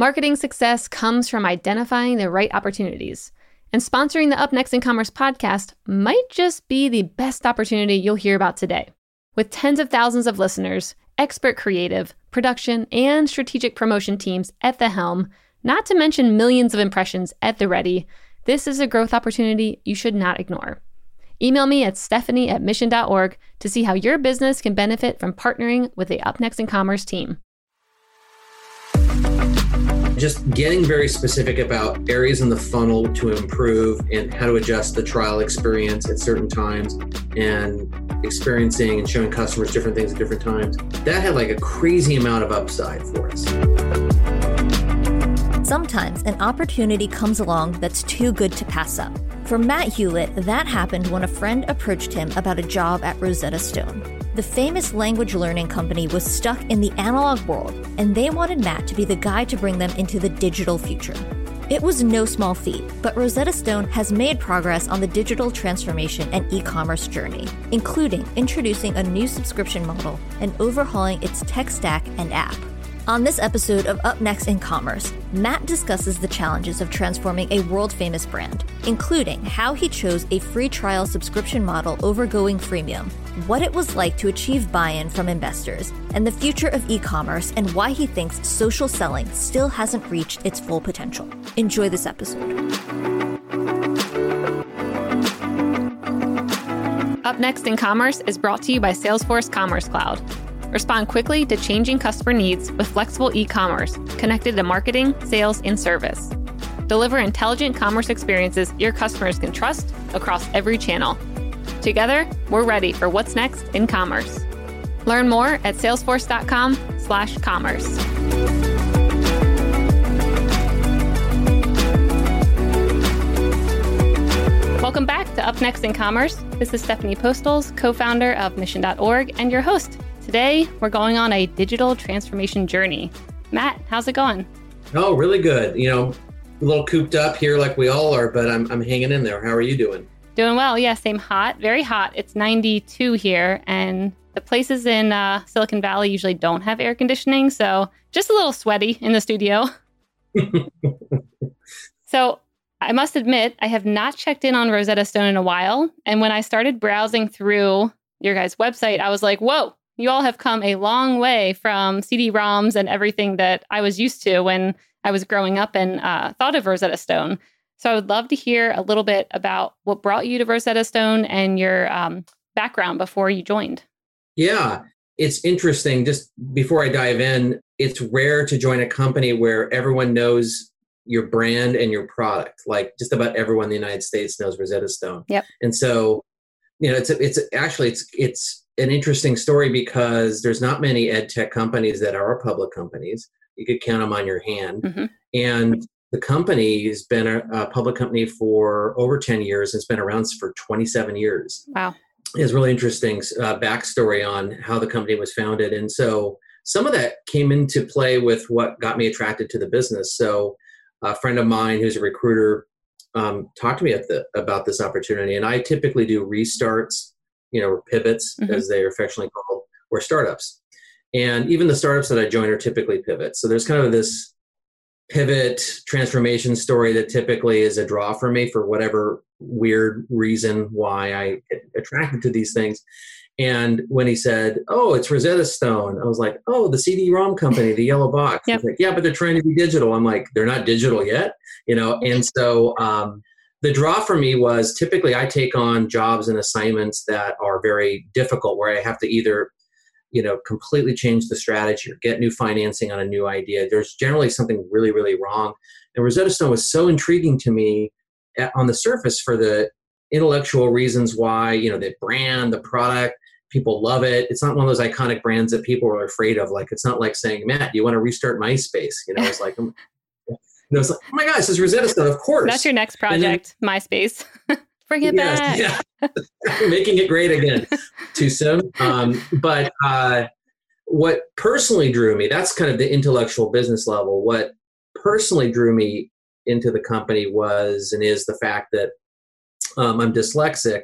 Marketing success comes from identifying the right opportunities. And sponsoring the Up Next in Commerce podcast might just be the best opportunity you'll hear about today. With tens of thousands of listeners, expert creative, production, and strategic promotion teams at the helm, not to mention millions of impressions at the ready, this is a growth opportunity you should not ignore. Email me at stephanie at mission.org to see how your business can benefit from partnering with the Up Next in Commerce team just getting very specific about areas in the funnel to improve and how to adjust the trial experience at certain times and experiencing and showing customers different things at different times. That had like a crazy amount of upside for us. Sometimes an opportunity comes along that's too good to pass up. For matt Hulett that happened when a friend approached him about a job at rosetta stone the famous language learning company was stuck in the analog world, and they wanted Matt to be the guy to bring them into the digital future. It was no small feat, but Rosetta Stone has made progress on the digital transformation and e commerce journey, including introducing a new subscription model and overhauling its tech stack and app. On this episode of Up Next in Commerce, Matt discusses the challenges of transforming a world famous brand, including how he chose a free trial subscription model over going freemium, what it was like to achieve buy in from investors, and the future of e commerce and why he thinks social selling still hasn't reached its full potential. Enjoy this episode. Up Next in Commerce is brought to you by Salesforce Commerce Cloud. Respond quickly to changing customer needs with flexible e commerce connected to marketing, sales, and service. Deliver intelligent commerce experiences your customers can trust across every channel. Together, we're ready for what's next in commerce. Learn more at salesforce.com/slash commerce. Welcome back to Up Next in Commerce. This is Stephanie Postles, co founder of Mission.org, and your host. Today, we're going on a digital transformation journey. Matt, how's it going? Oh, really good. You know, a little cooped up here like we all are, but I'm, I'm hanging in there. How are you doing? Doing well. Yeah, same hot, very hot. It's 92 here, and the places in uh, Silicon Valley usually don't have air conditioning. So just a little sweaty in the studio. so I must admit, I have not checked in on Rosetta Stone in a while. And when I started browsing through your guys' website, I was like, whoa, you all have come a long way from CD-ROMs and everything that I was used to when I was growing up and uh, thought of Rosetta Stone. So I would love to hear a little bit about what brought you to Rosetta Stone and your um, background before you joined. Yeah, it's interesting. Just before I dive in, it's rare to join a company where everyone knows your brand and your product. Like just about everyone in the United States knows Rosetta Stone. Yep. And so, you know, it's it's actually it's it's an interesting story because there's not many ed tech companies that are public companies. You could count them on your hand. Mm-hmm. And the company has been a, a, public company for over 10 years. It's been around for 27 years. Wow. It's really interesting uh, backstory on how the company was founded. And so some of that came into play with what got me attracted to the business. So a friend of mine who's a recruiter um, talked to me the, about this opportunity. And I typically do restarts you know, or pivots mm-hmm. as they are affectionately called, or startups. And even the startups that I join are typically pivots. So there's kind of this pivot transformation story that typically is a draw for me for whatever weird reason why I get attracted to these things. And when he said, "Oh, it's Rosetta Stone," I was like, "Oh, the CD-ROM company, the yellow box." Yep. Like, yeah, but they're trying to be digital. I'm like, they're not digital yet, you know. And so um, the draw for me was typically I take on jobs and assignments that are very difficult where I have to either you know completely change the strategy or get new financing on a new idea. There's generally something really really wrong. And rosetta stone was so intriguing to me at, on the surface for the intellectual reasons why you know the brand the product people love it. It's not one of those iconic brands that people are afraid of. Like it's not like saying matt you want to restart myspace? You know it's like mm, and I was like, oh my gosh, this is Rosetta Stone, of course. That's your next project, then, MySpace. Bring it yes, back. Yeah. Making it great again. Too soon. Um, but uh, what personally drew me, that's kind of the intellectual business level. What personally drew me into the company was and is the fact that um, I'm dyslexic.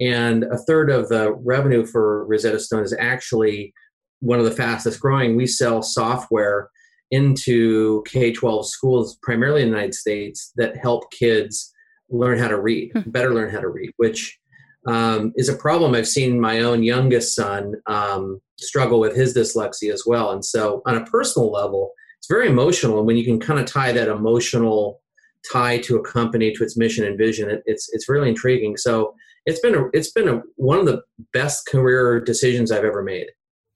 And a third of the revenue for Rosetta Stone is actually one of the fastest growing. We sell software into K 12 schools, primarily in the United States, that help kids learn how to read, Hmm. better learn how to read, which um, is a problem I've seen my own youngest son um, struggle with his dyslexia as well. And so, on a personal level, it's very emotional. And when you can kind of tie that emotional tie to a company, to its mission and vision, it, it's it's really intriguing. So, it's been a it's been a, one of the best career decisions I've ever made.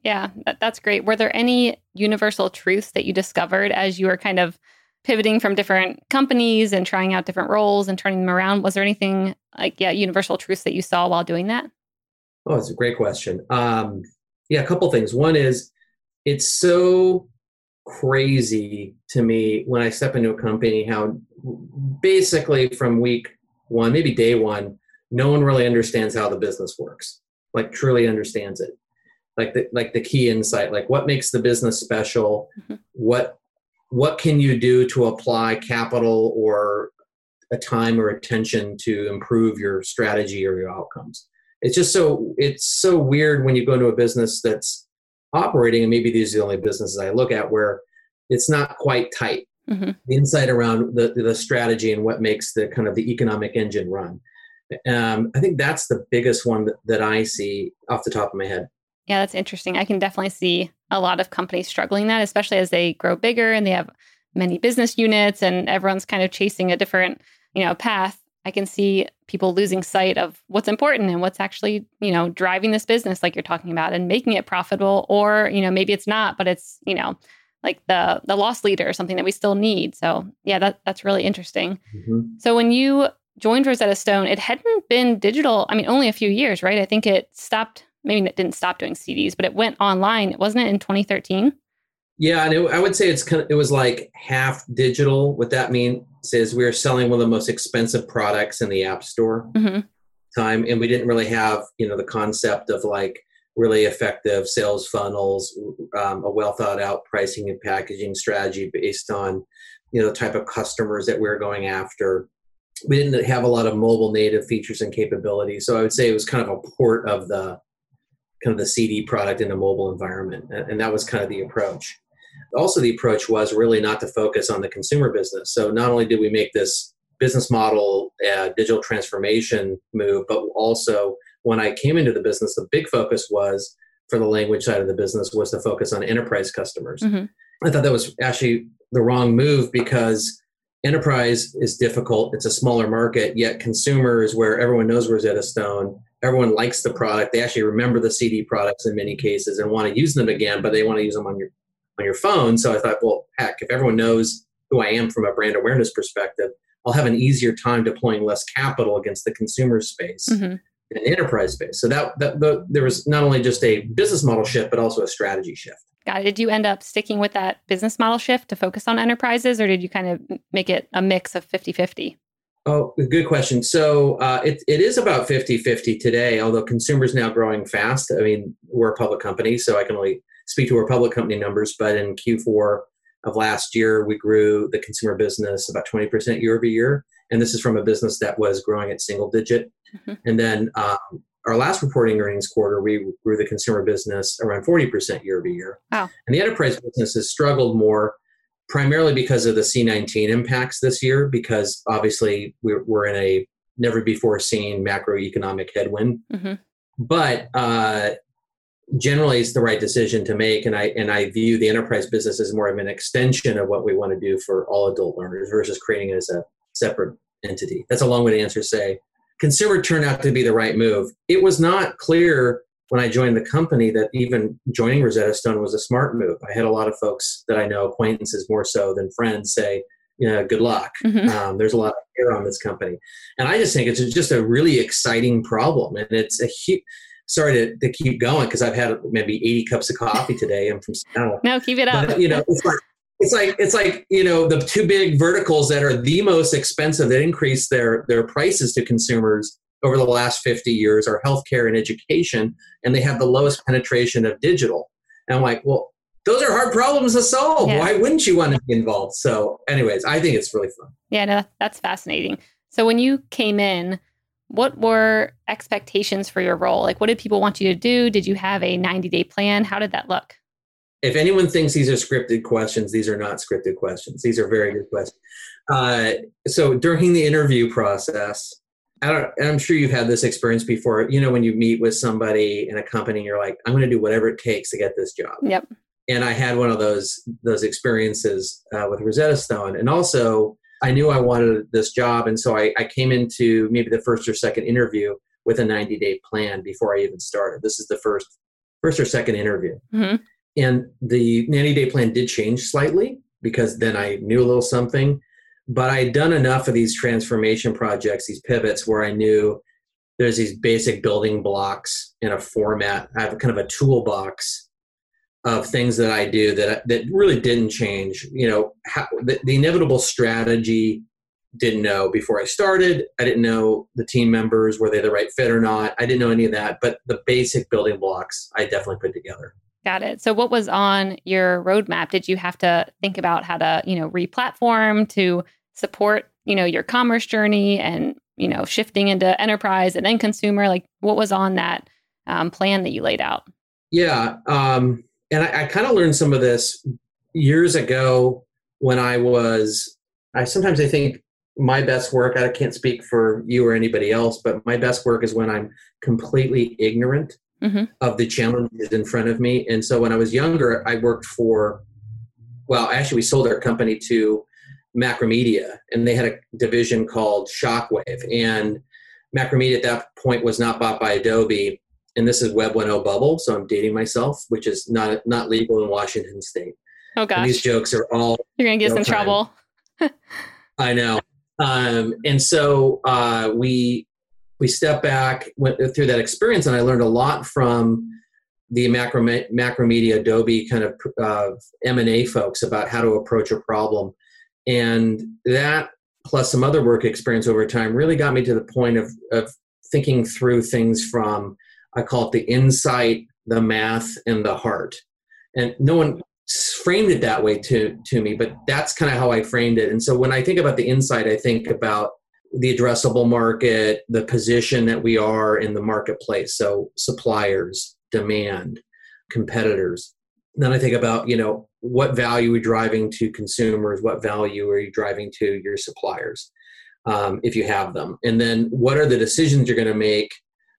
Yeah, that, that's great. Were there any universal truths that you discovered as you were kind of pivoting from different companies and trying out different roles and turning them around? Was there anything like, yeah, universal truths that you saw while doing that? Oh, it's a great question. Um, yeah, a couple things. One is it's so crazy to me when I step into a company how basically from week one, maybe day one, no one really understands how the business works. Like truly understands it. Like the like the key insight, like what makes the business special, Mhm. what what can you do to apply capital or a time or attention to improve your strategy or your outcomes? It's just so it's so weird when you go into a business that's operating and maybe these are the only businesses i look at where it's not quite tight. Hmm the insight around the, the strategy and what makes the kind of the economic engine run. Um, i think that's the biggest one that, that i see off the top of my head Yeah, that's interesting. I can definitely see a lot of companies struggling that, especially as they grow bigger and they have many business units and everyone's kind of chasing a different, you know, path. I can see people losing sight of what's important and what's actually, you know, driving this business like you're talking about and making it profitable or, you know, maybe it's not, but it's, you know, like the the loss leader or something that we still need. So, yeah, that that's really interesting. Mhm. So when you joined Rosetta Stone, it hadn't been digital. I mean, only a few years, right? I think it stopped. Maybe it didn't stop doing CDs, but it went online. Wasn't it in 2013? yeah and it, i would say it's kind of it was like half digital what that means is we were selling one of the most expensive products in the app store hmm time and we didn't really have you know the concept of like really effective sales funnels um, a well thought out pricing and packaging strategy based on you know the type of customers that we are going after we didn't have a lot of mobile native features and capabilities so i would say it was kind of a port of the kind of the cd product in a mobile environment and, and that was kind of the approach. Also the approach was really not to focus on the consumer business. So not only did we make this business model uh, digital transformation move but also when i came into the business the big focus was for the language side of the business was to focus on enterprise customers. Mhm. i thought that was actually the wrong move because enterprise is difficult. It's a smaller market yet consumer is where everyone knows rosetta stone everyone likes the product. They actually remember the cd products in many cases and want to use them again but they want to use them on your on your phone. So i thought well heck if everyone knows who i am from a brand awareness perspective i'll have an easier time deploying less capital against the consumer space mm-hmm. Hmm and enterprise space so that, that the, there was not only just a business model shift but also a strategy shift Got it. Did you end up sticking with that business model shift to focus on enterprises, or did you kind of make it a mix of 50 50? Oh, good question. So uh, it, it is about 50 50 today, although consumers now growing fast. I mean, we're a public company, so I can only speak to our public company numbers, but in Q4 of last year, we grew the consumer business about 20% year over year. And this is from a business that was growing at single digit. Mhm. And then um, our last reporting earnings quarter, we grew the consumer business around 40% year over year. Wow. And the enterprise business has struggled more primarily because of the C19 impacts this year, because obviously we're, we're in a never before seen macroeconomic headwind. hmm But uh, generally, it's the right decision to make, and I and I view the enterprise business as more of an extension of what we want to do for all adult learners versus creating it as a separate entity. That's a long way to answer. Say, consumer turned out to be the right move. It was not clear when I joined the company that even joining Rosetta Stone was a smart move. I had a lot of folks that I know, acquaintances more so than friends, say, you know, good luck. hmm Um, there's a lot of fear on this company, and I just think it's just a really exciting problem, and it's a huge. Sorry to, to keep going because I've had maybe 80 cups of coffee today. I'm from Seattle, No, keep it up. but you know, it's like it's like it's like you know the two big verticals that are the most expensive that increase their their prices to consumers over the last 50 years are healthcare and education, and they have the lowest penetration of digital. And I'm like, well, those are hard problems to solve. Yeah. Why wouldn't you want to be involved? So, anyways, I think it's really fun. Yeah, no, that's fascinating. So when you came in, what were expectations for your role? Like, what did people want you to do? Did you have a 90 day plan? How did that look? If anyone thinks these are scripted questions, these are not scripted questions. These are very good questions. Uh, so during the interview process, I don't, I'm sure you've had this experience before. You know, when you meet with somebody in a company, you're like, I'm going to do whatever it takes to get this job. Yep. And I had one of those those experiences uh, with Rosetta Stone, and also I knew I wanted this job, and so I, I came into maybe the first or second interview with a 90 day plan before I even started. This is the first first or second interview, hmm and the 90 day plan did change slightly because then I knew a little something. But I had done enough of these transformation projects, these pivots, where I knew there's these basic building blocks in a format. I have kind of a toolbox of things that I do that that really didn't change. You know, how, the, the inevitable strategy didn't know before I started. I didn't know the team members were they the right fit or not. I didn't know any of that, but the basic building blocks I definitely put together. Got it. So, what was on your roadmap? Did you have to think about how to, you know, re-platform to support, you know, your commerce journey and, you know, shifting into enterprise and then consumer? Like, what was on that um, plan that you laid out? Yeah, um, and I, I kind of learned some of this years ago when I was. I sometimes I think my best work. I can't speak for you or anybody else, but my best work is when I'm completely ignorant Mhm. of the challenges in front of me. And so when I was younger, I worked for. Well, actually, we sold our company to Macromedia, and they had a division called Shockwave. And Macromedia at that point was not bought by Adobe, and this is Web 1.0 bubble, so I'm dating myself, which is not not legal in Washington State. Oh And gosh, these jokes are all you're gonna get us in trouble. I know. Um, and so uh, we we stepped back, went through that experience, and I learned a lot from the macro macromedia Adobe kind of uh, M and A folks about how to approach a problem, and that plus some other work experience over time really got me to the point of of thinking through things from I call it the insight, the math, and the heart. And no one framed it that way to to me but that's kind of how i framed it and so when i think about the insight i think about the addressable market the position that we are in the marketplace so suppliers demand competitors then i think about you know what value are you driving to consumers what value are you driving to your suppliers um, if you have them and then what are the decisions you're going to make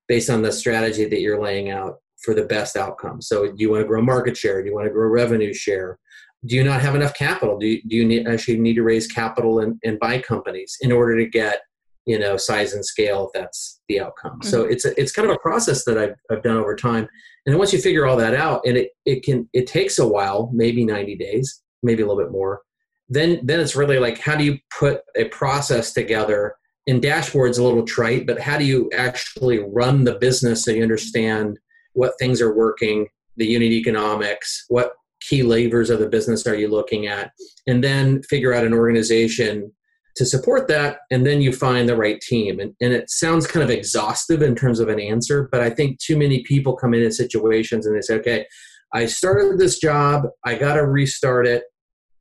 based on the strategy that you're laying out for the best outcome. So, do you want to grow market share? Do you want to grow revenue share? Do you not have enough capital? Do you, do you need, actually need to raise capital and, and buy companies in order to get you know size and scale if that's the outcome? So mm-hmm. it's a, it's kind of a process that I've, I've done over time. And then once you figure all that out, and it, it can it takes a while, maybe 90 days, maybe a little bit more. Then then it's really like how do you put a process together? And dashboards a little trite, but how do you actually run the business so you understand what things are working, the unit economics, what key levers of the business are you looking at, and then figure out an organization to support that, and then you find the right team. And, and it sounds kind of exhaustive in terms of an answer, but I think too many people come into situations and they say, okay, I started this job, I got to restart it.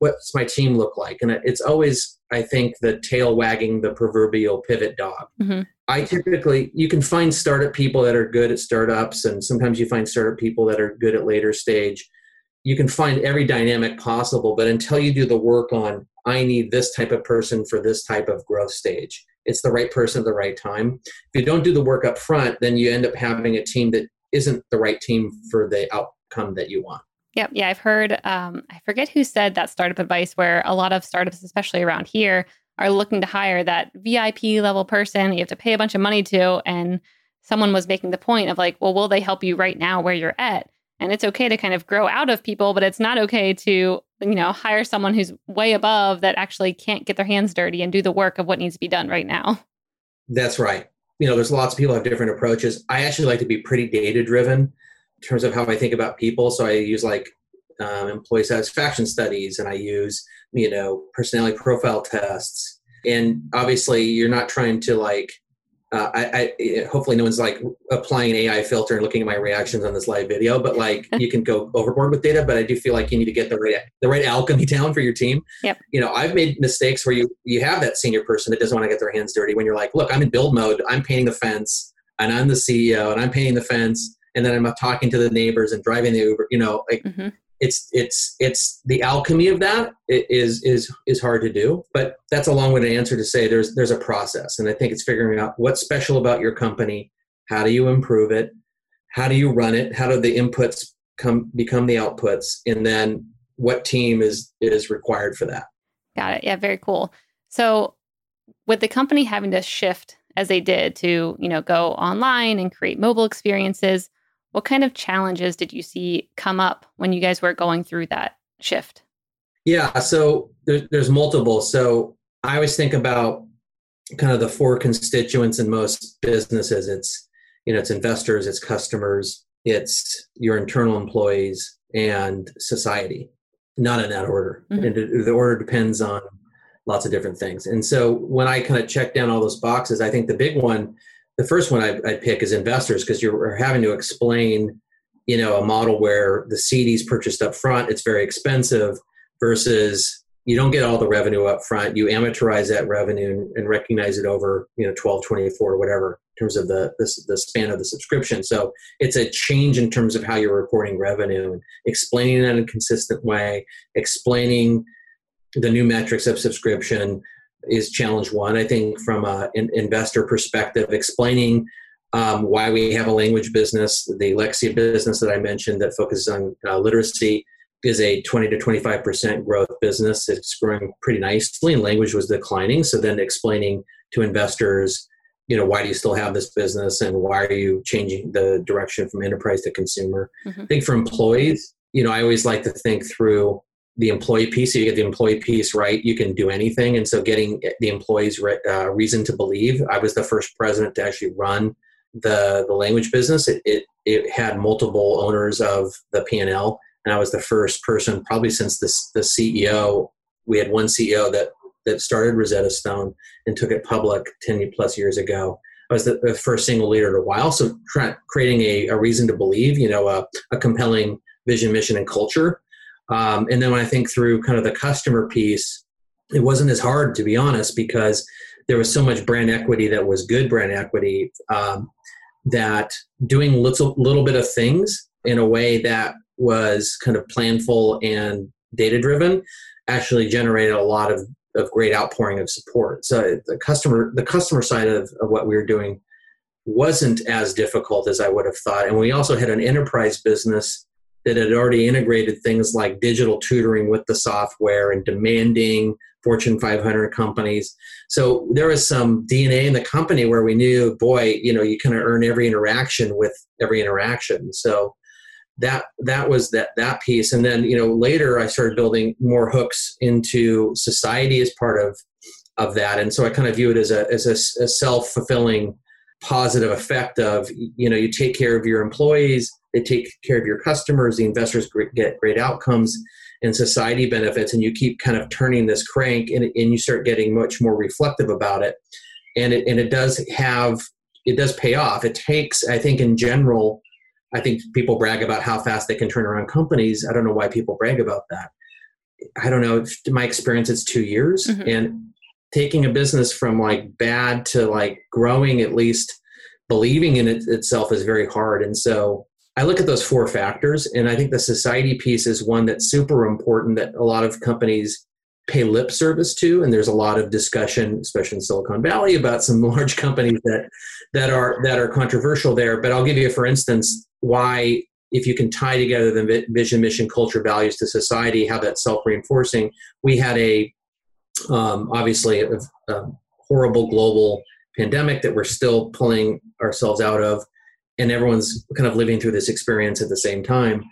What's my team look like? And it's always, I think, the tail wagging the proverbial pivot dog. Mhm. I typically, you can find startup people that are good at startups, and sometimes you find startup people that are good at later stage. You can find every dynamic possible, but until you do the work on, I need this type of person for this type of growth stage, it's the right person at the right time. If you don't do the work up front, then you end up having a team that isn't the right team for the outcome that you want. Yep. Yeah, I've heard. Um, I forget who said that startup advice, where a lot of startups, especially around here, are looking to hire that VIP level person you have to pay a bunch of money to. And someone was making the point of like, well, will they help you right now where you're at? And it's okay to kind of grow out of people, but it's not okay to, you know, hire someone who's way above that actually can't get their hands dirty and do the work of what needs to be done right now. That's right. You know, there's lots of people have different approaches. I actually like to be pretty data driven in terms of how I think about people. So I use like um, employee satisfaction studies and I use, you know, personality profile tests. And obviously, you're not trying to like, uh, I, I hopefully no one's like applying an AI filter and looking at my reactions on this live video, but like you can go overboard with data. But I do feel like you need to get the right the right alchemy down for your team. Yep. You know, I've made mistakes where you you have that senior person that doesn't want to get their hands dirty when you're like, look, I'm in build mode, I'm painting the fence, and I'm the CEO, and I'm painting the fence, and then I'm talking to the neighbors and driving the Uber. You know, like hmm it's it's it's the alchemy of that is is is hard to do but that's a long-winded answer to say there's there's a process. And i think it's figuring out what's special about your company. How do you improve it? How do you run it? How do the inputs come become the outputs? And then what team is is required for that? Got it. Yeah very cool. So with the company having to shift as they did to you know go online and create mobile experiences what kind of challenges did you see come up when you guys were going through that shift? Yeah, so there's, there's multiple. So I always think about kind of the four constituents in most businesses. It's you know it's investors, it's customers, it's your internal employees, and society. Not in that order. Mm-hmm. And the order depends on lots of different things. And so when I kind of check down all those boxes, I think the big one the first one I, would pick is investors because you're having to explain, you know, a model where the CD's purchased up front, it's very expensive, versus you don't get all the revenue up front. You amortize that revenue and recognize it over, you know, 12, 24, whatever, in terms of the, the, the span of the subscription. So it's a change in terms of how you're reporting revenue and explaining that in a consistent way, explaining the new metrics of subscription, is challenge one. I think from an investor perspective, explaining um, why we have a language business, the Lexia business that I mentioned that focuses on uh, literacy is a 20 to 25% growth business. It's growing pretty nicely and language was declining. So then explaining to investors, you know, why do you still have this business and why are you changing the direction from enterprise to consumer? Mm-hmm. I think for employees, you know, I always like to think through the employee piece. So you get the employee piece right, you can do anything. And so getting the employees re- uh, reason to believe. I was the first president to actually run the the language business. It it, it had multiple owners of the P and L, and I was the first person, probably since this the CEO. We had one CEO that that started Rosetta Stone and took it public ten plus years ago. I was the, the first single leader in a while. So creating a, a reason to believe, you know, a, a compelling vision, mission, and culture um, and then when I think through kind of the customer piece, it wasn't as hard to be honest because there was so much brand equity that was good brand equity um, that doing little little bit of things in a way that was kind of planful and data driven actually generated a lot of, of great outpouring of support. So the customer the customer side of, of what we were doing wasn't as difficult as I would have thought. And we also had an enterprise business that had already integrated things like digital tutoring with the software and demanding Fortune 500 companies. So there was some DNA in the company where we knew, boy, you know, you kind of earn every interaction with every interaction. So that that was that that piece. And then you know later I started building more hooks into society as part of of that. And so I kind of view it as a as a, a self fulfilling positive effect of you know you take care of your employees they take care of your customers the investors get great outcomes and society benefits and you keep kind of turning this crank and, and you start getting much more reflective about it. And it and it does have it does pay off. It takes i think in general i think people brag about how fast they can turn around companies. I don't know why people brag about that. I don't know my experience it's two years mm-hmm. and taking a business from like bad to like growing at least believing in it itself is very hard. And so i look at those four factors and i think the society piece is one that's super important that a lot of companies pay lip service to and there's a lot of discussion especially in silicon valley about some large companies that that are that are controversial there. But i'll give you for instance why if you can tie together the vision mission culture values to society how that's self-reinforcing we had a um, obviously a, a, horrible global pandemic that we're still pulling ourselves out of and everyone's kind of living through this experience at the same time.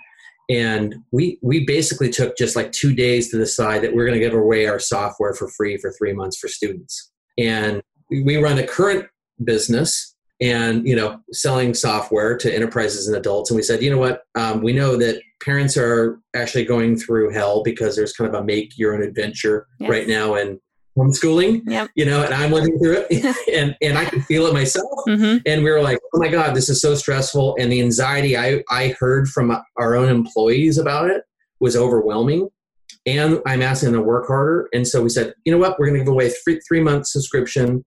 And we we basically took just like two days to decide that we're going to give away our software for free for three months for students. And we run a current business and you know selling software to enterprises and adults. And we said you know what? Um, we know that parents are actually going through hell because there's kind of a make your own adventure yes. right now and homeschooling yep. you know and i'm living through it and and i can feel it myself. Mm-hmm. and we were like oh my god this is so stressful. And the anxiety i i heard from our own employees about it was overwhelming. And i'm asking them to work harder. And so we said you know what? We're going to give away three three month subscription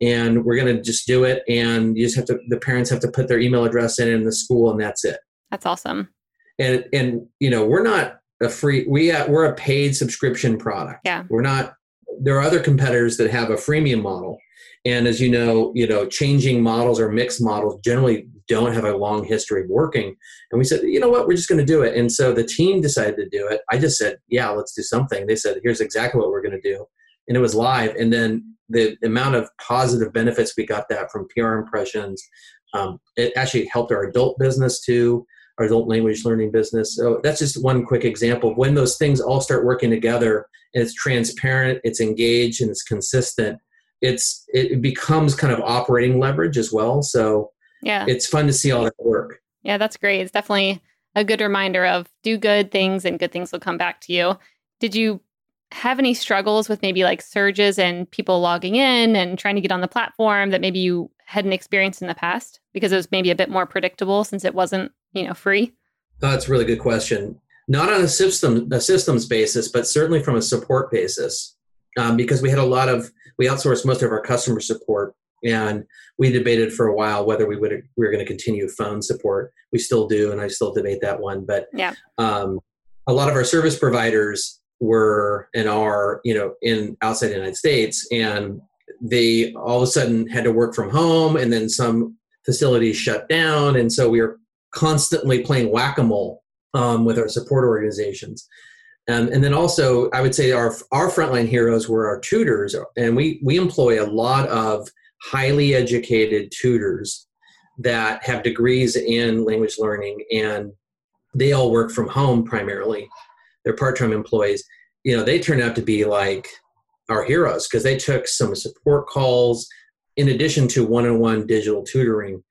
and we're going to just do it. And you just have to the parents have to put their email address in in the school and that's it. That's awesome and and you know we're not a free we uh, we're a paid subscription product. Yeah. We're not there are other competitors that have a freemium model. And as you know you know changing models or mixed models generally don't have a long history of working. And we said you know what? We're just going to do it. And so the team decided to do it. I just said yeah let's do something. They said here's exactly what we're going to do. And it was live. And then the amount of positive benefits we got that from pr impressions um, it actually helped our adult business too our adult language learning business. So that's just one quick example of when those things all start working together and it's transparent, it's engaged, and it's consistent. It's it becomes kind of operating leverage as well. So yeah, it's fun to see all that work. Yeah, that's great. It's definitely a good reminder of do good things and good things will come back to you. Did you have any struggles with maybe like surges and people logging in and trying to get on the platform that maybe you hadn't experienced in the past because it was maybe a bit more predictable since it wasn't you know free? Oh, that's a really good question. Not on a system a systems basis, but certainly from a support basis, um, because we had a lot of we outsourced most of our customer support, and we debated for a while whether we would we were going to continue phone support. We still do, and I still debate that one. But yeah, um, a lot of our service providers were and are you know in outside the United States, and they all of a sudden had to work from home, and then some facilities shut down, and so we were constantly playing whack-a-mole um, with our support organizations. Um, and then also, I would say our our frontline heroes were our tutors, and we we employ a lot of highly educated tutors that have degrees in language learning, and they all work from home primarily. They're part-time employees. You know, they turned out to be like our heroes because they took some support calls in addition to one-on-one digital tutoring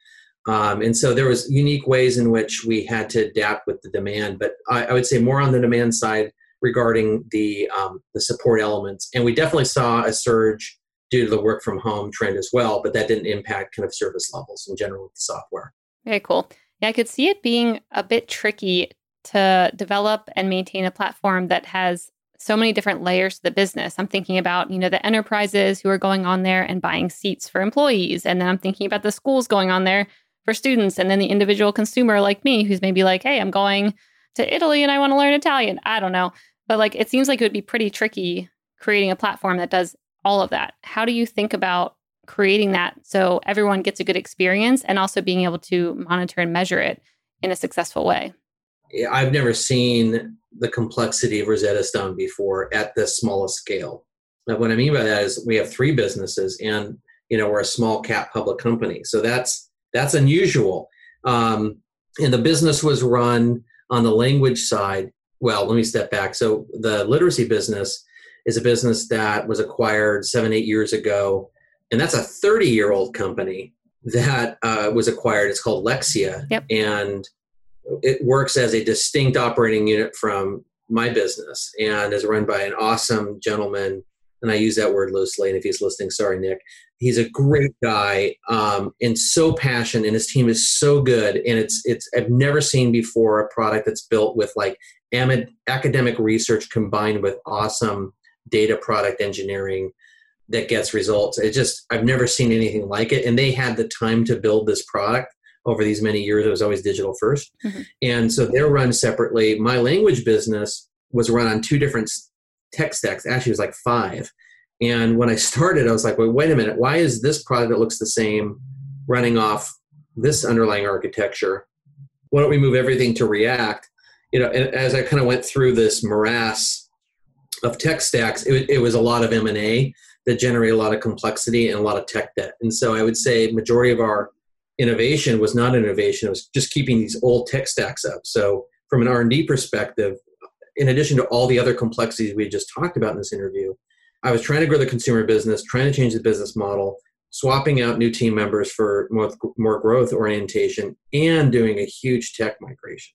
um, and so there was unique ways in which we had to adapt with the demand, but I, I would say more on the demand side regarding the um, the support elements. And we definitely saw a surge due to the work from home trend as well, but that didn't impact kind of service levels in general with the software. Very cool. Yeah, I could see it being a bit tricky to develop and maintain a platform that has so many different layers to the business. I'm thinking about, you know, the enterprises who are going on there and buying seats for employees. And then I'm thinking about the schools going on there for students. And then the individual consumer like me who's maybe like hey i'm going to italy and i want to learn italian. I don't know. But like it seems like it would be pretty tricky creating a platform that does all of that. How do you think about creating that so everyone gets a good experience and also being able to monitor and measure it in a successful way i've never seen the complexity of rosetta stone before at this smallest scale now, what i mean by that is we have three businesses and you know we're a small cap public company so that's that's unusual. Um, and the business was run on the language side. Well, let me step back. So the literacy business is a business that was acquired seven, eight years ago. And that's a 30 year old company that uh, was acquired. It's called Lexia. Yep. And it works as a distinct operating unit from my business and is run by an awesome gentleman. And I use that word loosely. And if he's listening, sorry, Nick. He's a great guy um, and so passionate, and his team is so good. And it's it's I've never seen before a product that's built with like academic research combined with awesome data product engineering that gets results. It just I've never seen anything like it. And they had the time to build this product over these many years. It was always digital 1st mm-hmm. and so they're run separately. My language business was run on two different tech stacks. Actually, it was like five. And when I started, I was like, wait, wait a minute, why is this product that looks the same running off this underlying architecture? Why don't we move everything to React? You know, and as I kind of went through this morass of tech stacks, it, it was a lot of M&A that generated a lot of complexity and a lot of tech debt. And so I would say majority of our innovation was not innovation, it was just keeping these old tech stacks up. So from an R&D perspective, in addition to all the other complexities we just talked about in this interview, I was trying to grow the consumer business, trying to change the business model, swapping out new team members for more, more growth orientation, and doing a huge tech migration.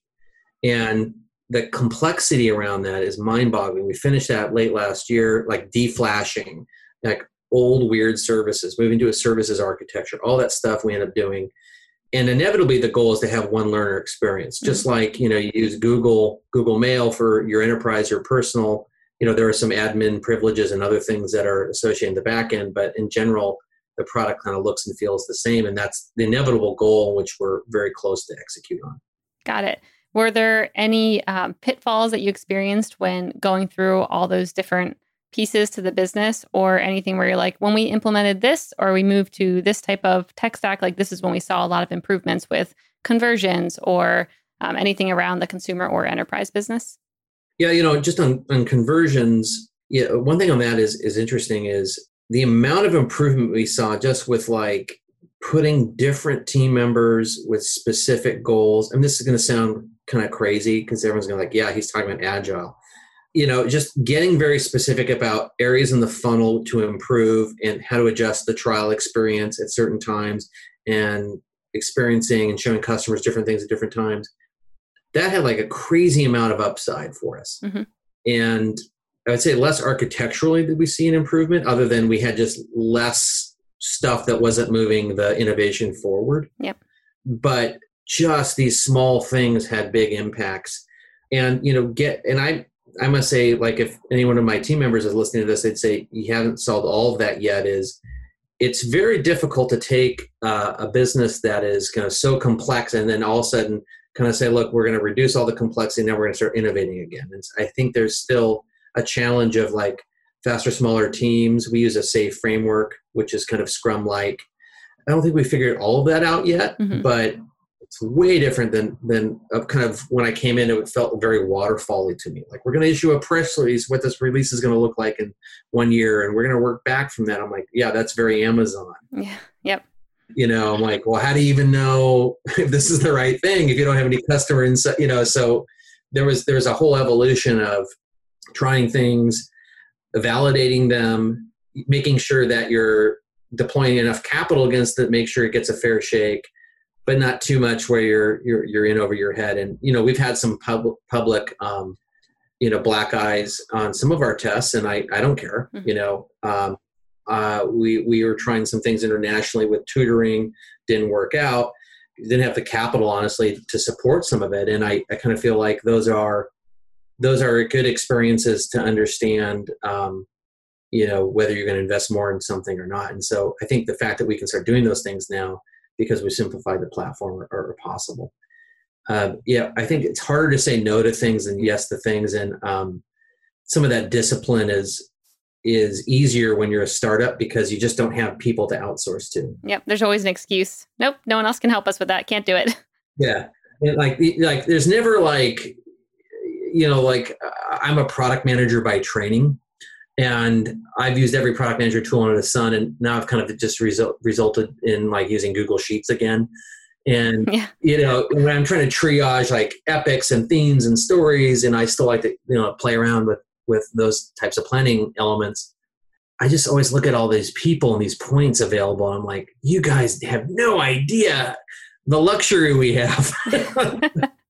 And the complexity around that is mind boggling. We finished that late last year, like deflashing, like old weird services, moving to a services architecture, all that stuff we end up doing. And inevitably the goal is to have one learner experience. Just mm-hmm. like, you know, you use Google, Google Mail for your enterprise or personal you know there are some admin privileges and other things that are associated in the back end but in general the product kind of looks and feels the same and that's the inevitable goal which we're very close to execute on got it Were there any um, pitfalls that you experienced when going through all those different pieces to the business, or anything where you're like, when we implemented this or we moved to this type of tech stack, like this is when we saw a lot of improvements with conversions or um, anything around the consumer or enterprise business? Yeah, you know, just on, on conversions, yeah, one thing on that is is interesting is the amount of improvement we saw just with like putting different team members with specific goals. And this is going to sound kind of crazy because everyone's going to like, yeah, he's talking about agile. You know, just getting very specific about areas in the funnel to improve and how to adjust the trial experience at certain times and experiencing and showing customers different things at different times. That had like a crazy amount of upside for us. Mm-hmm. And I would say less architecturally did we see an improvement, other than we had just less stuff that wasn't moving the innovation forward. Yep. But just these small things had big impacts. And you know, get and I I must say, like if any one of my team members is listening to this, they'd say you haven't solved all of that yet. Is it's very difficult to take uh, a business that is kind of so complex and then all of a sudden kind of say, look, we're going to reduce all the complexity, and now we're going to start innovating again. And I think there's still a challenge of like faster, smaller teams. We use a SAFe framework, which is kind of Scrum like. I don't think we figured all of that out yet, mm-hmm. but it's way different than than uh, kind of when I came in. It felt very waterfally to me. Like we're going to issue a press release, what this release is going to look like in one year, and we're going to work back from that. I'm like, yeah, that's very Amazon. Yeah. Yep. You know, I'm like, well, how do you even know if this is the right thing if you don't have any customer insight? You know, so there was there was a whole evolution of trying things, validating them, making sure that you're deploying enough capital against it, make sure it gets a fair shake, but not too much where you're you're you're in over your head. And you know, we've had some public public um, you know black eyes on some of our tests, and I I don't care. Mm-hmm. You know, um, uh, we we were trying some things internationally with tutoring, didn't work out. Didn't have the capital, honestly, to support some of it, and I, I kind of feel like those are those are good experiences to understand um, you know whether you're going to invest more in something or not and so i think the fact that we can start doing those things now because we simplified the platform are, are possible. Uh, yeah i think it's harder to say no to things than yes to things. And um, some of that discipline is is easier when you're a startup because you just don't have people to outsource to. Yep there's always an excuse. Nope no one else can help us with that. Can't do it. Yeah and like like there's never like you know, like I'm a product manager by training, and I've used every product manager tool under the sun, and now I've kind of just result, resulted in like using Google Sheets again. And yeah. you know, when I'm trying to triage like epics and themes and stories, and I still like to you know play around with with those types of planning elements. I just always look at all these people and these points available. And I'm like, you guys have no idea the luxury we have.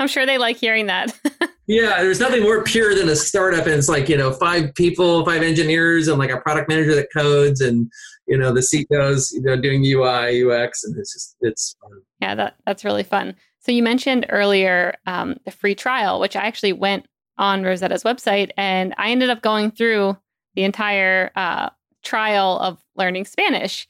I'm sure they like hearing that. yeah, there's nothing more pure than a startup, and it's like you know five people, five engineers, and like a product manager that codes, and you know the CEOs, you know, doing UI, UX, and it's just it's fun. Yeah, that that's really fun. So you mentioned earlier um, the free trial, which I actually went on Rosetta's website, and I ended up going through the entire uh, trial of learning Spanish.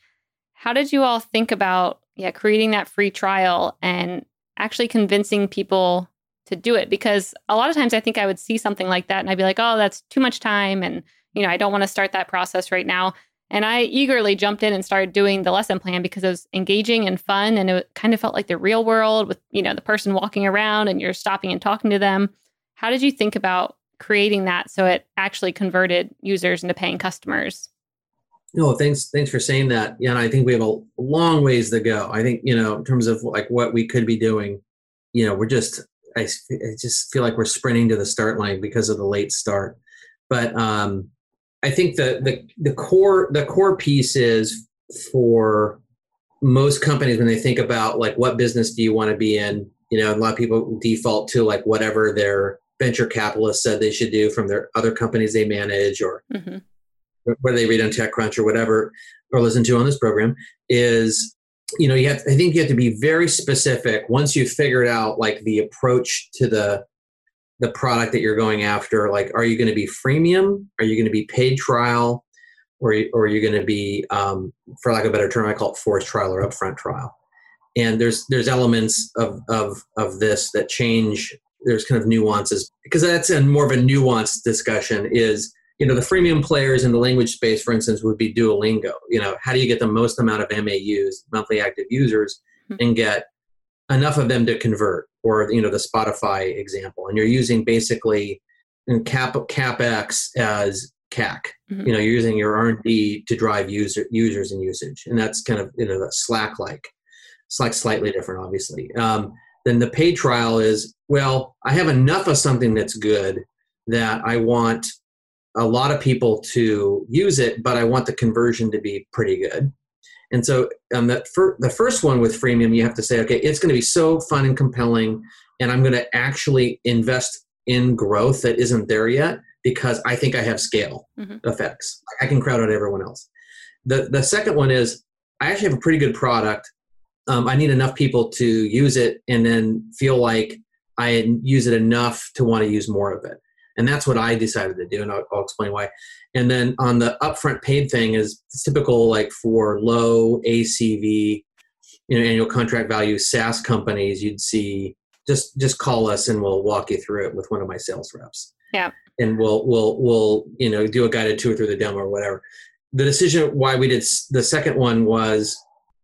How did you all think about yeah creating that free trial and actually convincing people to do it because a lot of times I think I would see something like that and I'd be like, "Oh, that's too much time and you know, I don't want to start that process right now." And I eagerly jumped in and started doing the lesson plan because it was engaging and fun and it kind of felt like the real world with, you know, the person walking around and you're stopping and talking to them. How did you think about creating that so it actually converted users into paying customers? No, thanks. Thanks for saying that. Yeah, and I think we have a long ways to go. I think you know, in terms of like what we could be doing, you know, we're just. I, I just feel like we're sprinting to the start line because of the late start. But um, I think the the the core the core piece is for most companies when they think about like what business do you want to be in. You know, a lot of people default to like whatever their venture capitalists said they should do from their other companies they manage or mm-hmm whether they read on TechCrunch or whatever, or listen to on this program, is you know you have I think you have to be very specific once you've figured out like the approach to the the product that you're going after. Like, are you going to be freemium? Are you going to be paid trial? Or, or are you going to be, um, for lack of a better term, I call it forced trial or upfront trial. and there's there's elements of of of this that change there's kind of nuances because that's a more of a nuanced discussion is you know the freemium players in the language space for instance would be duolingo you know how do you get the most amount of maus monthly active users mm-hmm. and get enough of them to convert or you know the spotify example and you're using basically cap capex as cac mm-hmm. you know you're using your r&d to drive user users and usage and that's kind of you know slack like it's like slightly different obviously um, then the paid trial is well i have enough of something that's good that i want a lot of people to use it but i want the conversion to be pretty good and so um, the, fir- the first one with freemium you have to say okay it's going to be so fun and compelling and i'm going to actually invest in growth that isn't there yet because i think i have scale mm-hmm. effects i can crowd out everyone else the, the second one is i actually have a pretty good product um, I need enough people to use it and then feel like I use it enough to want to use more of it. And that's what I decided to do, and I'll, I'll explain why. And then on the upfront paid thing is typical, like for low ACV, you know, annual contract value SaaS companies. You'd see just just call us and we'll walk you through it with one of my sales reps. Yeah. And we'll we'll we'll you know do a guided tour through the demo or whatever. The decision why we did the second one was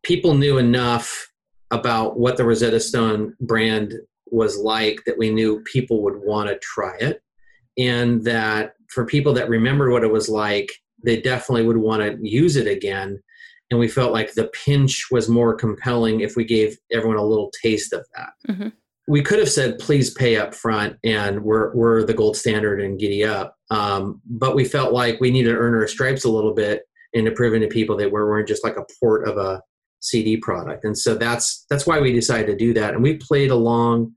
people knew enough about what the Rosetta Stone brand was like that we knew people would want to try it. And that for people that remembered what it was like, they definitely would want to use it again. And we felt like the pinch was more compelling if we gave everyone a little taste of that. Mm-hmm. We could have said, please pay up front and we're, we're the gold standard and giddy up. Um, but we felt like we needed to earn our stripes a little bit into proving to people that we weren't just like a port of a CD product. And so that's that's why we decided to do that. And we played along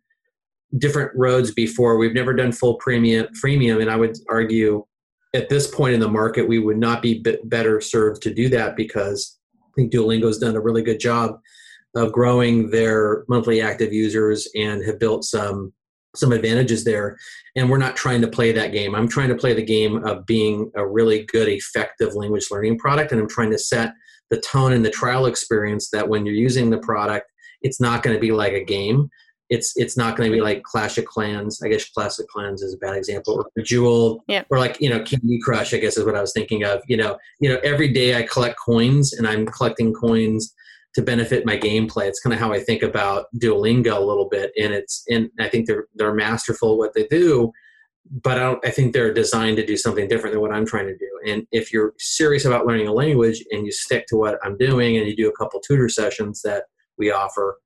different roads before. We've never done full premium freemium, and I would argue at this point in the market we would not be better served to do that because I think Duolingo's done a really good job of growing their monthly active users and have built some some advantages there and we're not trying to play that game i'm trying to play the game of being a really good effective language learning product and i'm trying to set the tone and the trial experience that when you're using the product, it's not going to be like a game. It's it's not going to be like Clash of Clans. I guess Clash of Clans is a bad example. Or Jewel, yeah. or like you know Candy Crush. I guess is what I was thinking of. You know, you know, every day I collect coins, and I'm collecting coins to benefit my gameplay. It's kind of how I think about Duolingo a little bit, and it's and I think they're they're masterful at what they do but I, I, think they're designed to do something different than what I'm trying to do. And if you're serious about learning a language and you stick to what I'm doing and you do a couple tutor sessions that we offer,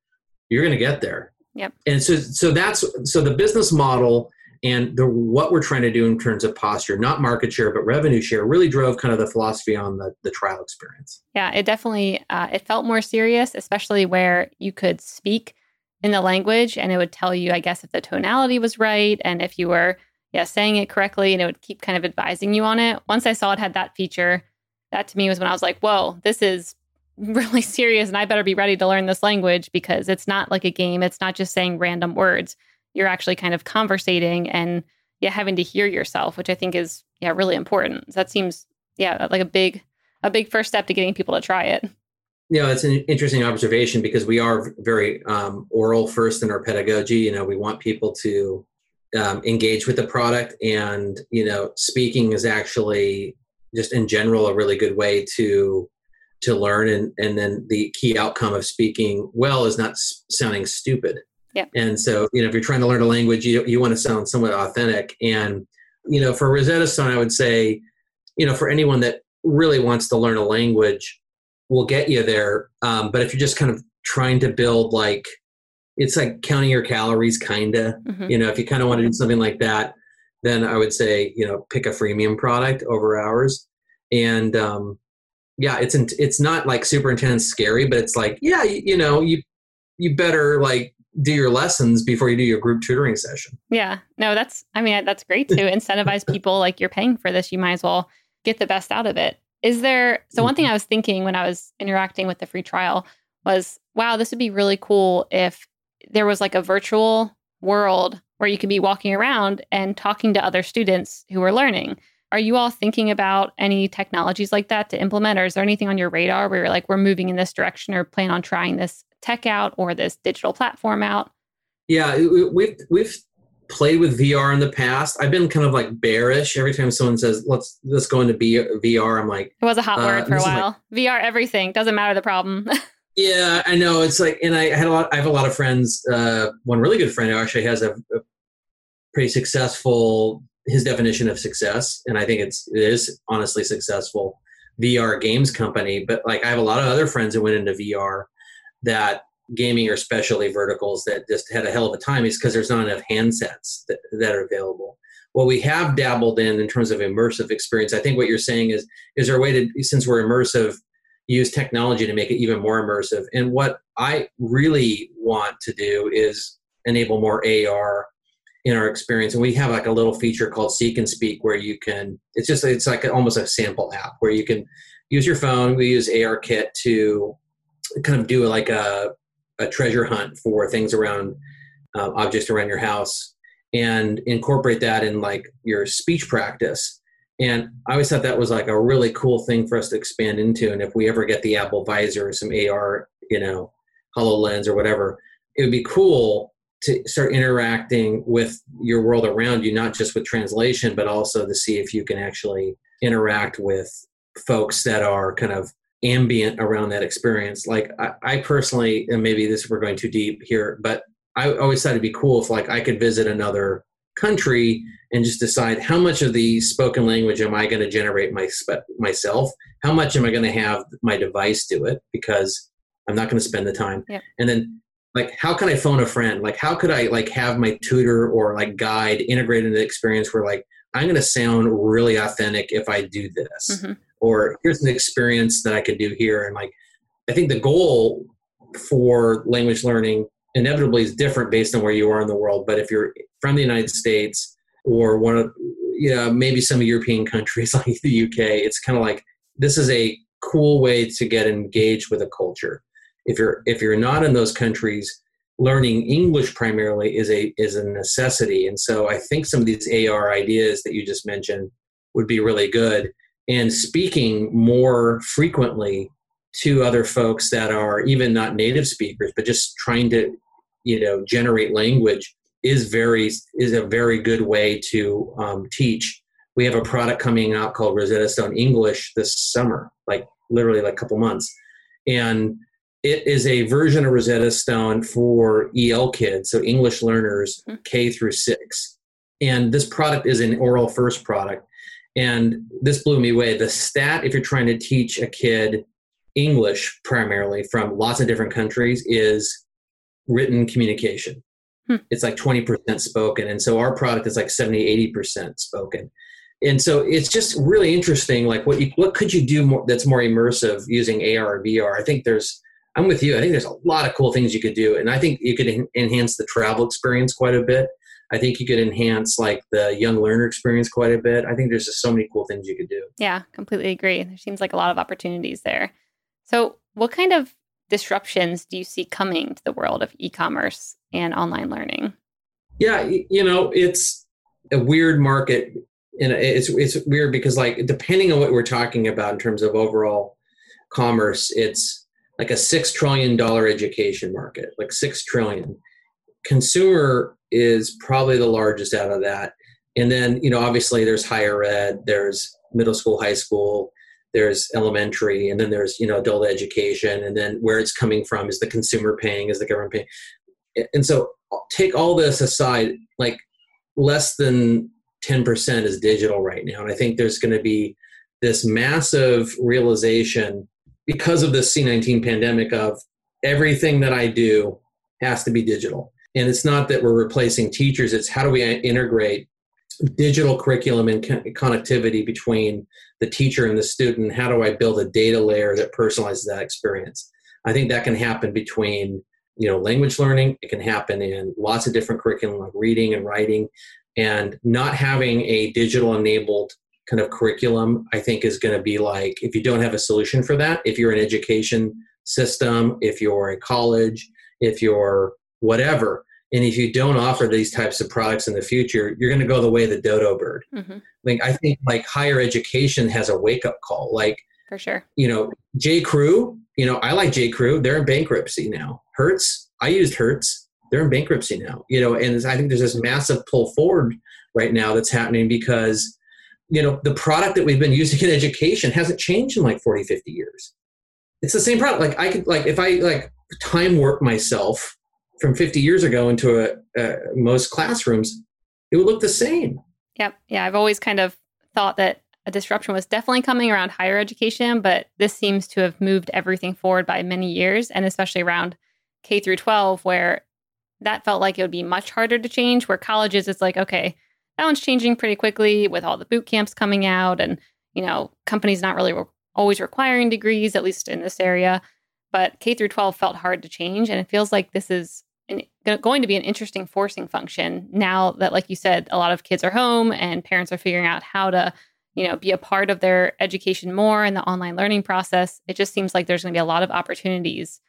you're going to get there. Yep. And so, so that's so the business model and the what we're trying to do in terms of posture, not market share but revenue share, really drove kind of the philosophy on the the trial experience. Yeah, it definitely uh, it felt more serious, especially where you could speak in the language and it would tell you, I guess, if the tonality was right and if you were yeah, saying it correctly and it would keep kind of advising you on it. Once I saw it had that feature, that to me was when I was like, whoa, this is really serious and I better be ready to learn this language because it's not like a game. It's not just saying random words. You're actually kind of conversating and yeah, having to hear yourself, which I think is yeah, really important. So that seems yeah, like a big a big first step to getting people to try it. Yeah, it's an interesting observation because we are very um, oral first in our pedagogy. You know, we want people to um, engage with the product and you know speaking is actually just in general a really good way to to learn and and then the key outcome of speaking well is not sounding stupid. Yeah. And so you know if you're trying to learn a language you, you want to sound somewhat authentic. And you know for rosetta stone i would say you know for anyone that really wants to learn a language we'll get you there. Um, but if you're just kind of trying to build like it's like counting your calories kind of mm-hmm. you know if you kind of want to do something like that then i would say you know pick a freemium product over ours. And um yeah it's it's not like super intense scary but it's like yeah you, you know you you better like do your lessons before you do your group tutoring session yeah no that's i mean that's great to incentivize people like you're paying for this you might as well get the best out of it is there so one thing mm-hmm. i was thinking when i was interacting with the free trial was wow this would be really cool if there was like a virtual world where you could be walking around and talking to other students who are learning. Are you all thinking about any technologies like that to implement, or is there anything on your radar where you're like, we're moving in this direction or plan on trying this tech out or this digital platform out? Yeah, we've we've played with VR in the past. I've been kind of like bearish every time someone says let's let's go into VR. I'm like it was a hot uh, word for a while. Like, VR everything doesn't matter the problem. yeah, I know. It's like, and I had a lot. I have a lot of friends. Uh, one really good friend who actually has a, a pretty successful. His definition of success, and I think it's it is honestly successful VR games company. But like, I have a lot of other friends that went into VR that gaming or specialty verticals that just had a hell of a time is because there's not enough handsets that, that are available. What we have dabbled in in terms of immersive experience, I think what you're saying is, is there a way to, since we're immersive, use technology to make it even more immersive? And what I really want to do is enable more AR in our experience. And we have like a little feature called Seek and Speak where you can, it's just, it's like almost a sample app where you can use your phone. We use ARKit to kind of do like a a treasure hunt for things around uh, objects around your house and incorporate that in like your speech practice and i always thought that was like a really cool thing for us to expand into and if we ever get the apple visor or some ar you know hololens or whatever it would be cool to start interacting with your world around you not just with translation but also to see if you can actually interact with folks that are kind of ambient around that experience. Like I, I, personally, and maybe this we're going too deep here, but I always thought it'd be cool if like I could visit another country and just decide how much of the spoken language am I going to generate my, myself? How much am I going to have my device do it? Because I'm not going to spend the time. Yep. And then like how can I phone a friend? Like how could I like have my tutor or like guide integrate into the experience where like I'm going to sound really authentic if I do this. Mm-hmm or here's an experience that I could do here. And like, I think the goal for language learning inevitably is different based on where you are in the world. But if you're from the United States or one of, you know, maybe some European countries like the UK, it's kind of like this is a cool way to get engaged with a culture. If you're if you're not in those countries, learning English primarily is a is a necessity. And so I think some of these AR ideas that you just mentioned would be really good. And speaking more frequently to other folks that are even not native speakers but just trying to you know generate language is very is a very good way to um, teach. We have a product coming out called rosetta stone english this summer like literally like a couple months. And it is a version of rosetta stone for el kids so english learners hmm. k through six and this product is an oral first product and this blew me away. The stat, if you're trying to teach a kid English primarily from lots of different countries, is written communication. Hmm. It's like 20% spoken. And so our product is like 70, 80% spoken. And so it's just really interesting. Like what you, what could you do more, that's more immersive using AR or VR? I think there's, I'm with you. I think there's a lot of cool things you could do. And I think you could enhance the travel experience quite a bit. I think you could enhance like the young learner experience quite a bit. I think there's just so many cool things you could do. Yeah, completely agree. There seems like a lot of opportunities there. So, what kind of disruptions do you see coming to the world of e-commerce and online learning? Yeah, you know, it's a weird market and it's it's weird because like depending on what we're talking about in terms of overall commerce, it's like a 6 trillion dollar education market, like 6 trillion. Consumer is probably the largest out of that. And then, you know, obviously there's higher ed, there's middle school, high school, there's elementary, and then there's, you know, adult education. And then where it's coming from is the consumer paying, is the government paying. And so take all this aside, like less than 10% is digital right now. And I think there's going to be this massive realization because of the C19 pandemic of everything that I do has to be digital. And it's not that we're replacing teachers, it's how do we integrate digital curriculum and connectivity between the teacher and the student? How do I build a data layer that personalizes that experience? I think that can happen between you know language learning it can happen in lots of different curriculum like reading and writing and not having a digital enabled kind of curriculum i think is going to be like if you don't have a solution for that if you're an education system if you're a college if you're whatever. And if you don't offer these types of products in the future, you're going to go the way of the dodo bird. Mm-hmm. Like I think like higher education has a wake up call. Like for sure, you know, J. Crew you know, I like J. Crew. They're in bankruptcy now. Hertz, I used Hertz. They're in bankruptcy now. You know, and I think there's this massive pull forward right now that's happening because, you know, the product that we've been using in education hasn't changed in like 40, 50 years. It's the same product. Like I could, like, if I like time work myself from 50 years ago into a, most classrooms, it would look the same. Yep. Yeah. I've always kind of thought that a disruption was definitely coming around higher education, but this seems to have moved everything forward by many years, and especially around K through 12, where that felt like it would be much harder to change. Where colleges, it's like, okay, that one's changing pretty quickly with all the boot camps coming out, and you know, companies not really re- always requiring degrees, at least in this area. But K through 12 felt hard to change, and it feels like this is an, going to be an interesting forcing function now that, like you said, a lot of kids are home and parents are figuring out how to you know, be a part of their education more in the online learning process. It just seems like there's going to be a lot of opportunities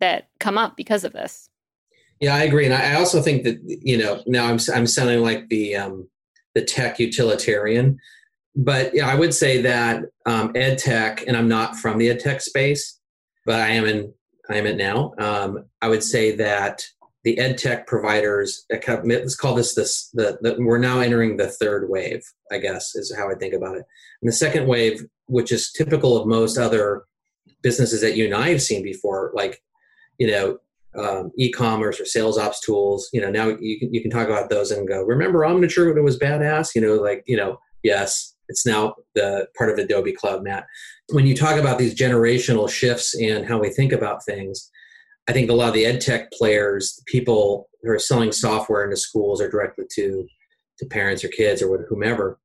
that come up because of this. Yeah, I agree, and I also think that you know now I'm I'm sounding like the um, the tech utilitarian, but yeah, I would say that um, ed tech, and I'm not from the ed tech space, but I am in I am it now. Um, I would say that the ed tech providers let's call this this the, the, we're now entering the third wave i guess is how i think about it and the second wave which is typical of most other businesses that you and i have seen before like you know um, e-commerce or sales ops tools you know now you can, you can talk about those and go remember omniture when it was badass? You know like you know yes it's now the part of adobe cloud matt. When you talk about these generational shifts in how we think about things I think a lot of the ed tech players, people who are selling software into schools or directly to to parents or kids or whomever,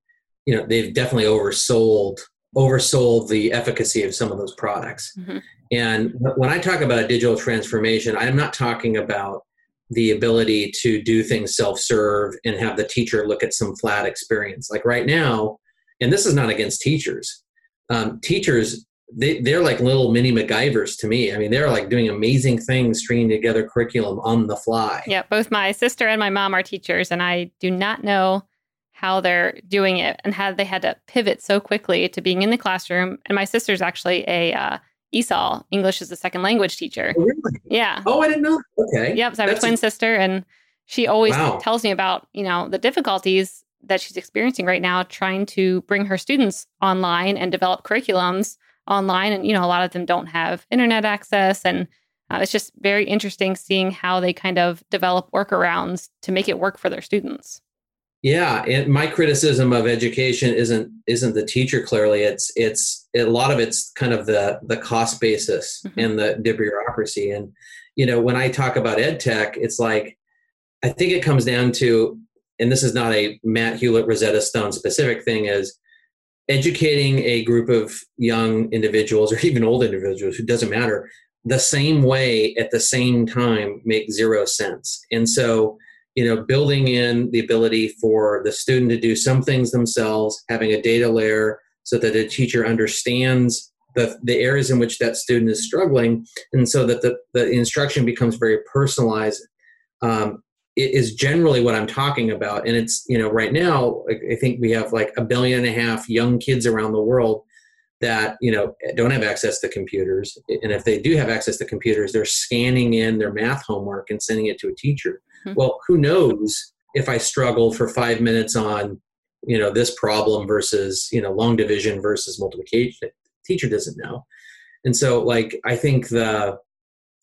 you know, they've definitely oversold oversold the efficacy of some of those products. Mm-hmm. And when I talk about a digital transformation, I'm not talking about the ability to do things self-serve and have the teacher look at some flat experience. Like right now, and this is not against teachers. Um, teachers they, they're like little mini MacGyvers to me. I mean, they're like doing amazing things, stringing together curriculum on the fly. Yeah, both my sister and my mom are teachers, and I do not know how they're doing it and how they had to pivot so quickly to being in the classroom. And my sister's actually a uh, ESOL, English as a second language teacher. Oh, really? Yeah. Oh, I didn't know. Okay. Yep. So I have a twin a- sister, and she always wow. tells me about you know the difficulties that she's experiencing right now trying to bring her students online and develop curriculums online and you know a lot of them don't have internet access and uh, it's just very interesting seeing how they kind of develop workarounds to make it work for their students yeah and my criticism of education isn't isn't the teacher clearly it's it's a lot of it's kind of the the cost basis mm-hmm. and the, the bureaucracy and you know when i talk about ed tech it's like i think it comes down to and this is not a matt Hulett rosetta stone specific thing is educating a group of young individuals or even old individuals who doesn't matter the same way at the same time make zero sense and so you know building in the ability for the student to do some things themselves having a data layer so that the teacher understands the, the areas in which that student is struggling and so that the, the instruction becomes very personalized um, is generally what I'm talking about. And it's, you know, right now, I think we have like a billion and a half young kids around the world that, you know, don't have access to computers. And if they do have access to computers, they're scanning in their math homework and sending it to a teacher. Mm-hmm. Well, who knows if I struggle for five minutes on, you know, this problem versus, you know, long division versus multiplication. The teacher doesn't know. And so, like, I think the,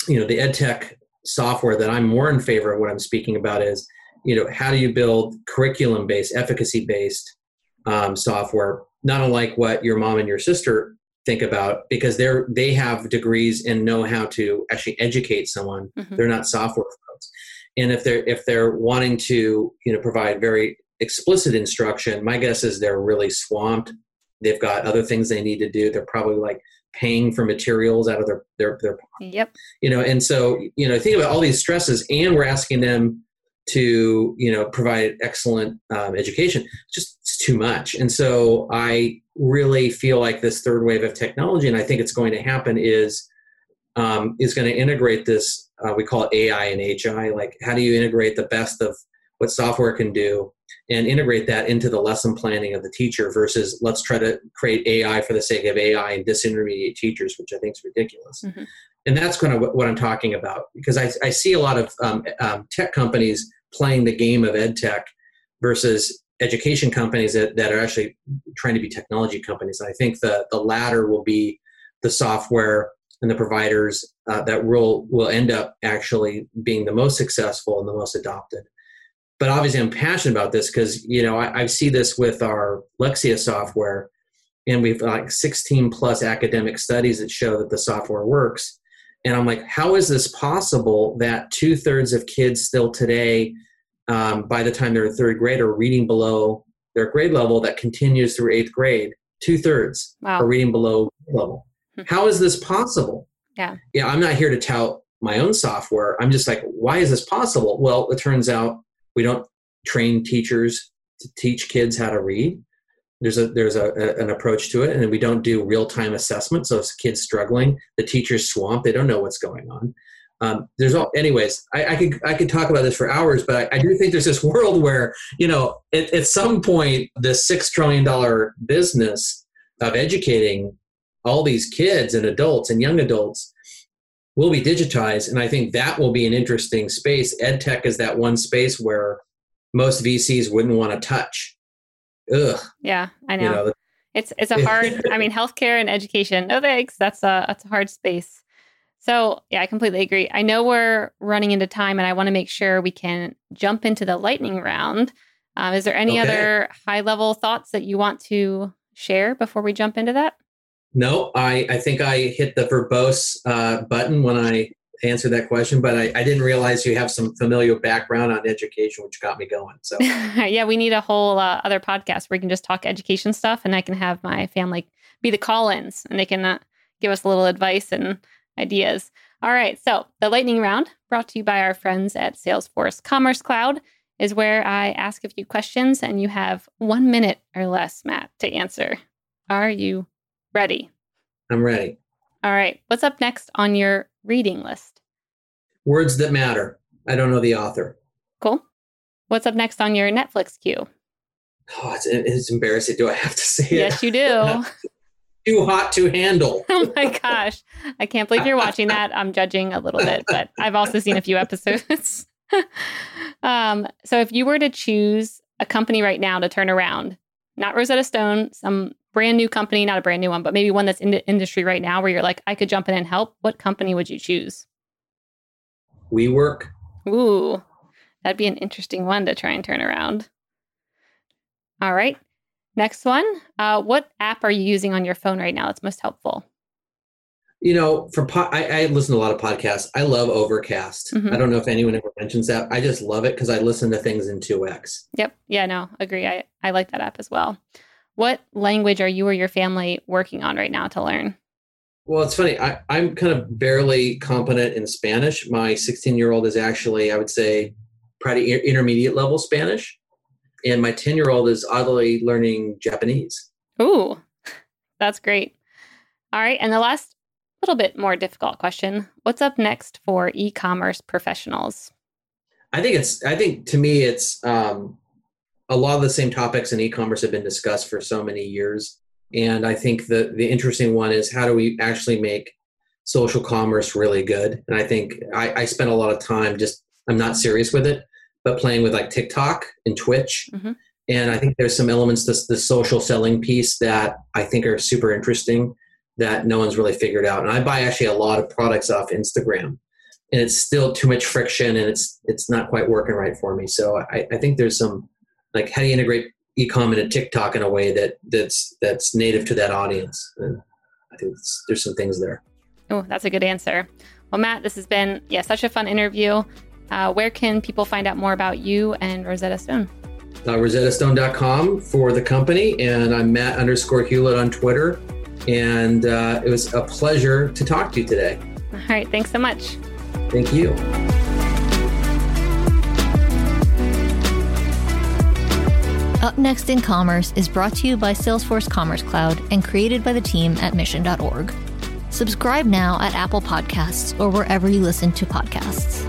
you know, the ed tech software that I'm more in favor of what I'm speaking about is, you know, how do you build curriculum based, efficacy based um, software, not unlike what your mom and your sister think about because they're they have degrees and know how to actually educate someone. Mm-hmm. They're not software. And if they're if they're wanting to, you know, provide very explicit instruction, my guess is they're really swamped. They've got other things they need to do. They're probably like paying for materials out of their their their yep you know and so you know think about all these stresses and we're asking them to you know provide excellent um, education just it's too much and so i really feel like this third wave of technology and i think it's going to happen is um, is going to integrate this uh, we call it ai and hi like how do you integrate the best of what software can do, and integrate that into the lesson planning of the teacher versus let's try to create AI for the sake of AI and disintermediate teachers, which I think is ridiculous. Mm-hmm. And that's kind of what, I'm talking about because I, I see a lot of um, um, tech companies playing the game of ed tech versus education companies that, that are actually trying to be technology companies. And I think the, the latter will be the software and the providers uh, that will will end up actually being the most successful and the most adopted. But obviously, I'm passionate about this because you know I, I, see this with our Lexia software, and we've like 16 plus academic studies that show that the software works. And I'm like, how is this possible that two thirds of kids still today, um, by the time they're a third grade, are reading below their grade level that continues through eighth grade? Two thirds wow. are reading below level. Hmm. How is this possible? Yeah. Yeah, I'm not here to tout my own software. I'm just like, why is this possible? Well, it turns out we don't train teachers to teach kids how to read. There's a there's a, a an approach to it, and we don't do real time assessment. So if a kid's struggling, the teacher's swamp. They don't know what's going on. Um, there's all, anyways. I, I, could I could talk about this for hours, but I, I do think there's this world where you know at, at some point the six trillion dollar business of educating all these kids and adults and young adults will be digitized. And i think that will be an interesting space. Ed tech is that one space where most vcs wouldn't want to touch. Ugh. yeah i know, you know it's it's a hard i mean healthcare and education no thanks that's a that's a hard space. So yeah i completely agree. I know we're running into time and i want to make sure we can jump into the lightning round. Um, is there any okay. other high level thoughts that you want to share before we jump into that no, I, I think I hit the verbose uh, button when I answered that question, but I, I, didn't realize you have some familiar background on education, which got me going. So, yeah, we need a whole uh, other podcast where we can just talk education stuff, and I can have my family be the call-ins, and they can uh, give us a little advice and ideas. All right, so the lightning round, brought to you by our friends at Salesforce Commerce Cloud, is where I ask a few questions, and you have one minute or less, Matt, to answer. Are you Ready. I'm ready. All right. What's up next on your reading list? Words that matter. I don't know the author. Cool. What's up next on your Netflix queue? Oh, it's, it's embarrassing. Do I have to say it? Yes, you do. Too hot to handle. oh my gosh. I can't believe you're watching that. I'm judging a little bit, but I've also seen a few episodes. um, so if you were to choose a company right now to turn around, not Rosetta Stone, some brand new company, not a brand new one, but maybe one that's in the industry right now where you're like, I could jump in and help, what company would you choose? WeWork. Ooh, that'd be an interesting one to try and turn around. All right. Next one. Uh, what app are you using on your phone right now that's most helpful? You know, for po- I, I, listen to a lot of podcasts. I love Overcast. Mm-hmm. I don't know if anyone ever mentions that. I just love it because I listen to things in 2x. Yep. Yeah, no, agree. I, I like that app as well. What language are you or your family working on right now to learn? Well, it's funny. I, am kind of barely competent in Spanish. My 16 year old is actually, I would say, probably intermediate level Spanish. And my 10 year old is oddly learning Japanese. Ooh, that's great. All right. And the last little bit more difficult question What's up next for e commerce professionals? I think it's, I think to me, it's, um, a lot of the same topics in e-commerce have been discussed for so many years. And i think the the interesting one is how do we actually make social commerce really good? And i think i, I spent a lot of time just i'm not serious with it but playing with like tiktok and twitch. Mm-hmm. and i think there's some elements to the social selling piece that i think are super interesting that no one's really figured out. And i buy actually a lot of products off instagram. And it's still too much friction and it's it's not quite working right for me. So i, I think there's some like how do you integrate ecom into TikTok in a way that that's that's native to that audience? And I think there's some things there. Oh, that's a good answer. Well, Matt, this has been yeah such a fun interview. Uh, where can people find out more about you and Rosetta Stone? Uh, RosettaStone.com for the company, and I'm Matt underscore Hulett on Twitter. And uh, it was a pleasure to talk to you today. All right, thanks so much. Thank you. Up Next in Commerce is brought to you by Salesforce Commerce Cloud and created by the team at mission.org. Subscribe now at Apple Podcasts or wherever you listen to podcasts.